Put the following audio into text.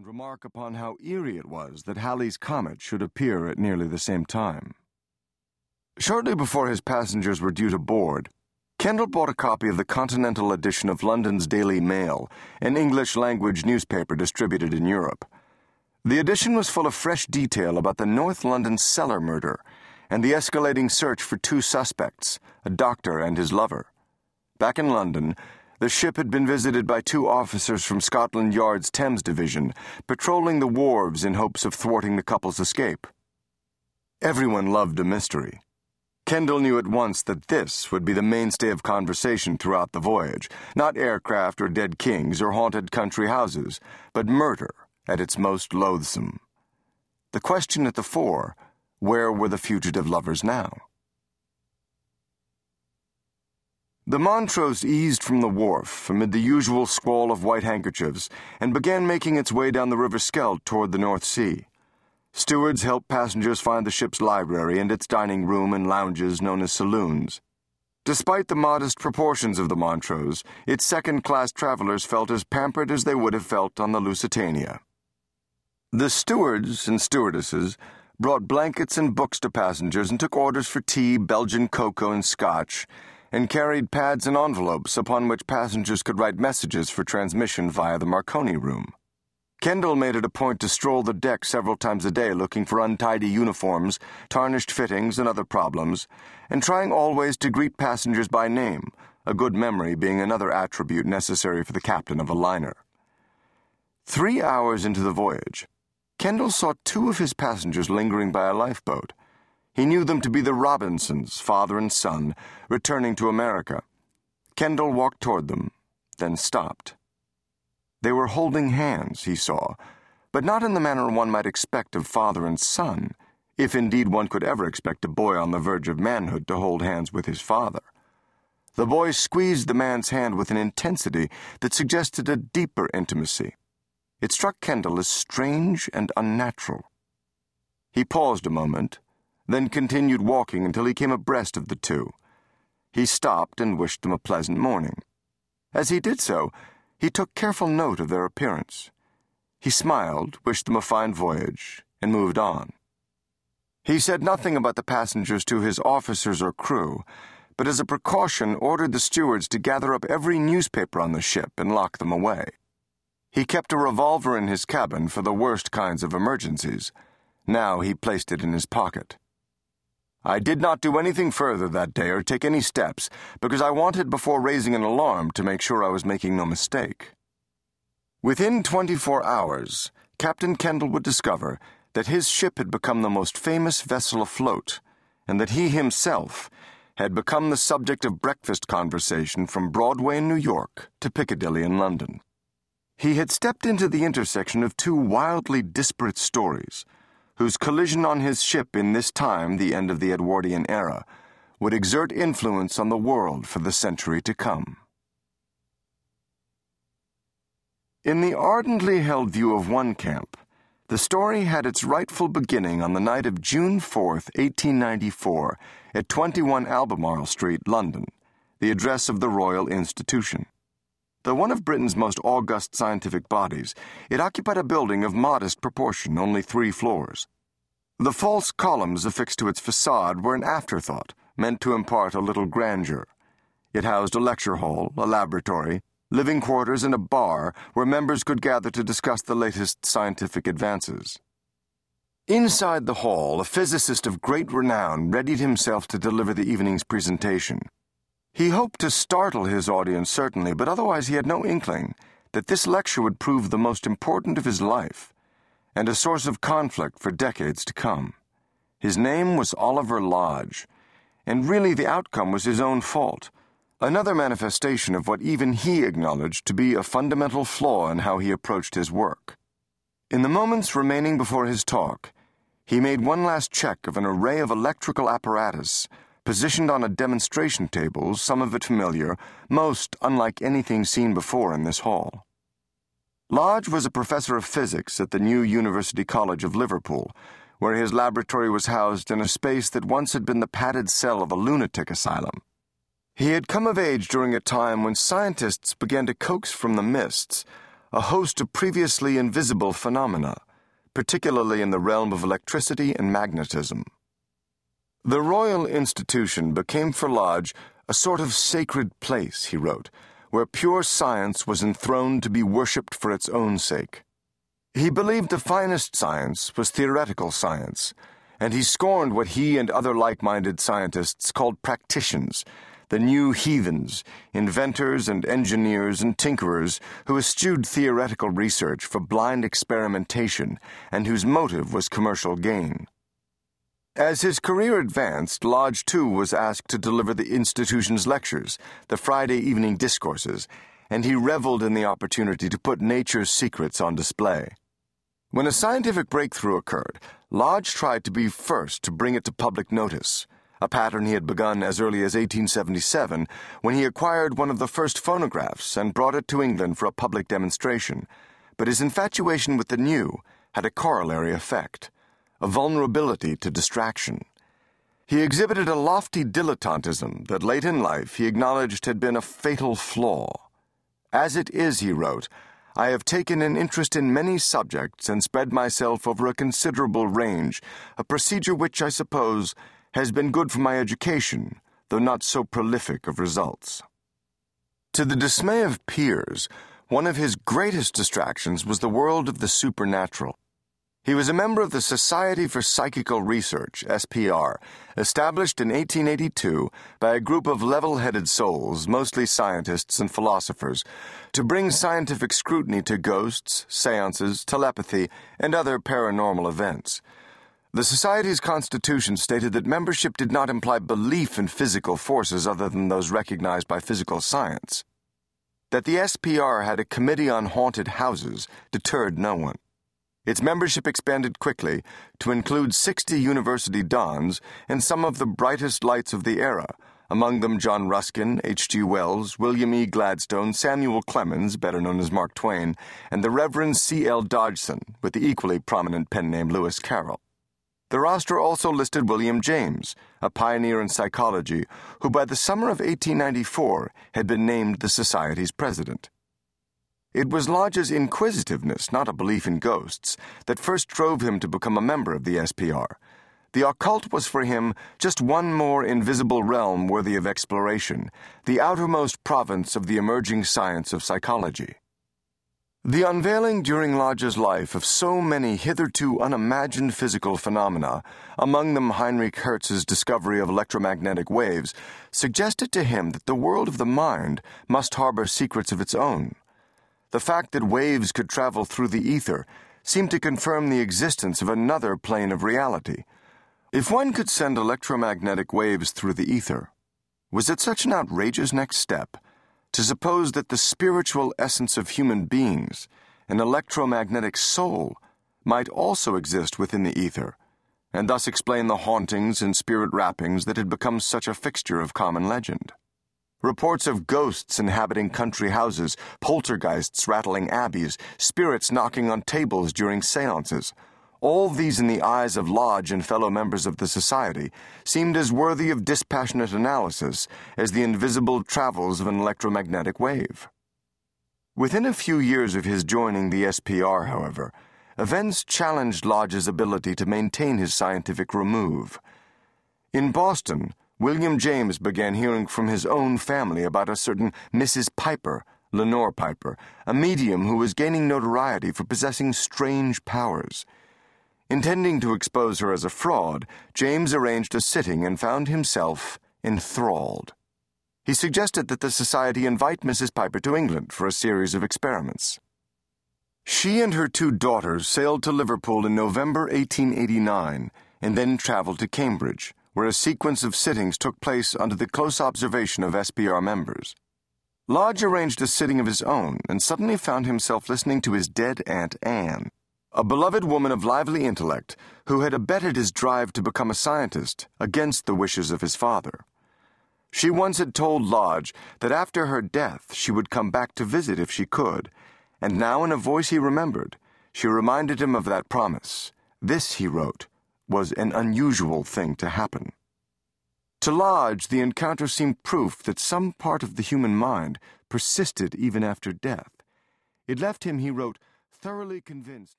and remark upon how eerie it was that Halley's Comet should appear at nearly the same time. Shortly before his passengers were due to board, Kendall bought a copy of the Continental edition of London's Daily Mail, an English language newspaper distributed in Europe. The edition was full of fresh detail about the North London cellar murder and the escalating search for two suspects, a doctor and his lover. Back in London, the ship had been visited by two officers from Scotland Yard's Thames Division, patrolling the wharves in hopes of thwarting the couple's escape. Everyone loved a mystery. Kendall knew at once that this would be the mainstay of conversation throughout the voyage not aircraft or dead kings or haunted country houses, but murder at its most loathsome. The question at the fore where were the fugitive lovers now? The Montrose eased from the wharf amid the usual squall of white handkerchiefs and began making its way down the River Scheldt toward the North Sea. Stewards helped passengers find the ship's library and its dining room and lounges known as saloons. Despite the modest proportions of the Montrose, its second class travelers felt as pampered as they would have felt on the Lusitania. The stewards and stewardesses brought blankets and books to passengers and took orders for tea, Belgian cocoa, and scotch, and carried pads and envelopes upon which passengers could write messages for transmission via the Marconi room. Kendall made it a point to stroll the deck several times a day looking for untidy uniforms, tarnished fittings, and other problems, and trying always to greet passengers by name, a good memory being another attribute necessary for the captain of a liner. Three hours into the voyage, Kendall saw two of his passengers lingering by a lifeboat. He knew them to be the Robinsons, father and son, returning to America. Kendall walked toward them, then stopped. They were holding hands, he saw, but not in the manner one might expect of father and son, if indeed one could ever expect a boy on the verge of manhood to hold hands with his father. The boy squeezed the man's hand with an intensity that suggested a deeper intimacy. It struck Kendall as strange and unnatural. He paused a moment, then continued walking until he came abreast of the two. He stopped and wished them a pleasant morning. As he did so, he took careful note of their appearance. He smiled, wished them a fine voyage, and moved on. He said nothing about the passengers to his officers or crew, but as a precaution ordered the stewards to gather up every newspaper on the ship and lock them away. He kept a revolver in his cabin for the worst kinds of emergencies. Now he placed it in his pocket. I did not do anything further that day or take any steps because I wanted before raising an alarm to make sure I was making no mistake. Within 24 hours, Captain Kendall would discover that his ship had become the most famous vessel afloat, and that he himself had become the subject of breakfast conversation from Broadway in New York to Piccadilly in London. He had stepped into the intersection of two wildly disparate stories, whose collision on his ship in this time, the end of the Edwardian era, would exert influence on the world for the century to come. In the ardently held view of one camp, the story had its rightful beginning on the night of June 4th, 1894, at 21 Albemarle Street, London, the address of the Royal Institution. Though one of Britain's most august scientific bodies, it occupied a building of modest proportion, only three floors. The false columns affixed to its facade were an afterthought, meant to impart a little grandeur. It housed a lecture hall, a laboratory, living quarters, and a bar where members could gather to discuss the latest scientific advances. Inside the hall, a physicist of great renown readied himself to deliver the evening's presentation. He hoped to startle his audience, certainly, but otherwise he had no inkling that this lecture would prove the most important of his life and a source of conflict for decades to come. His name was Oliver Lodge, and really the outcome was his own fault, another manifestation of what even he acknowledged to be a fundamental flaw in how he approached his work. In the moments remaining before his talk, he made one last check of an array of electrical apparatus positioned on a demonstration table, some of it familiar, most unlike anything seen before in this hall. Lodge was a professor of physics at the new University College of Liverpool, where his laboratory was housed in a space that once had been the padded cell of a lunatic asylum. He had come of age during a time when scientists began to coax from the mists a host of previously invisible phenomena, particularly in the realm of electricity and magnetism. The Royal Institution became for Lodge a sort of sacred place, he wrote, where pure science was enthroned to be worshipped for its own sake. He believed the finest science was theoretical science, and he scorned what he and other like minded scientists called practitioners, the new heathens, inventors and engineers and tinkerers who eschewed theoretical research for blind experimentation and whose motive was commercial gain. As his career advanced, Lodge too was asked to deliver the institution's lectures, the Friday evening discourses, and he reveled in the opportunity to put nature's secrets on display. When a scientific breakthrough occurred, Lodge tried to be first to bring it to public notice, a pattern he had begun as early as 1877 when he acquired one of the first phonographs and brought it to England for a public demonstration. But his infatuation with the new had a corollary effect a vulnerability to distraction. He exhibited a lofty dilettantism that late in life he acknowledged had been a fatal flaw. As it is, he wrote, I have taken an interest in many subjects and spread myself over a considerable range, a procedure which, I suppose, has been good for my education, though not so prolific of results. To the dismay of peers, one of his greatest distractions was the world of the supernatural. He was a member of the Society for Psychical Research, SPR, established in 1882 by a group of level headed souls, mostly scientists and philosophers, to bring scientific scrutiny to ghosts, seances, telepathy, and other paranormal events. The Society's constitution stated that membership did not imply belief in physical forces other than those recognized by physical science. That the SPR had a committee on haunted houses deterred no one. Its membership expanded quickly to include 60 university dons and some of the brightest lights of the era, among them John Ruskin, H.G. Wells, William E. Gladstone, Samuel Clemens, better known as Mark Twain, and the Reverend C.L. Dodgson, with the equally prominent pen name Lewis Carroll. The roster also listed William James, a pioneer in psychology, who by the summer of 1894 had been named the Society's president. It was Lodge's inquisitiveness, not a belief in ghosts, that first drove him to become a member of the SPR. The occult was for him just one more invisible realm worthy of exploration, the outermost province of the emerging science of psychology. The unveiling during Lodge's life of so many hitherto unimagined physical phenomena, among them Heinrich Hertz's discovery of electromagnetic waves, suggested to him that the world of the mind must harbor secrets of its own. The fact that waves could travel through the ether seemed to confirm the existence of another plane of reality. If one could send electromagnetic waves through the ether, was it such an outrageous next step to suppose that the spiritual essence of human beings, an electromagnetic soul, might also exist within the ether, and thus explain the hauntings and spirit rappings that had become such a fixture of common legend? Reports of ghosts inhabiting country houses, poltergeists rattling abbeys, spirits knocking on tables during seances. All these, in the eyes of Lodge and fellow members of the Society, seemed as worthy of dispassionate analysis as the invisible travels of an electromagnetic wave. Within a few years of his joining the SPR, however, events challenged Lodge's ability to maintain his scientific remove. In Boston, William James began hearing from his own family about a certain Mrs. Piper, Leonora Piper, a medium who was gaining notoriety for possessing strange powers. Intending to expose her as a fraud, James arranged a sitting and found himself enthralled. He suggested that the society invite Mrs. Piper to England for a series of experiments. She and her two daughters sailed to Liverpool in November 1889 and then traveled to Cambridge where a sequence of sittings took place under the close observation of SPR members. Lodge arranged a sitting of his own and suddenly found himself listening to his dead Aunt Anne, a beloved woman of lively intellect who had abetted his drive to become a scientist against the wishes of his father. She once had told Lodge that after her death she would come back to visit if she could, and now in a voice he remembered, she reminded him of that promise. This, he wrote, was an unusual thing to happen. To Lodge, the encounter seemed proof that some part of the human mind persisted even after death. It left him, he wrote, thoroughly convinced.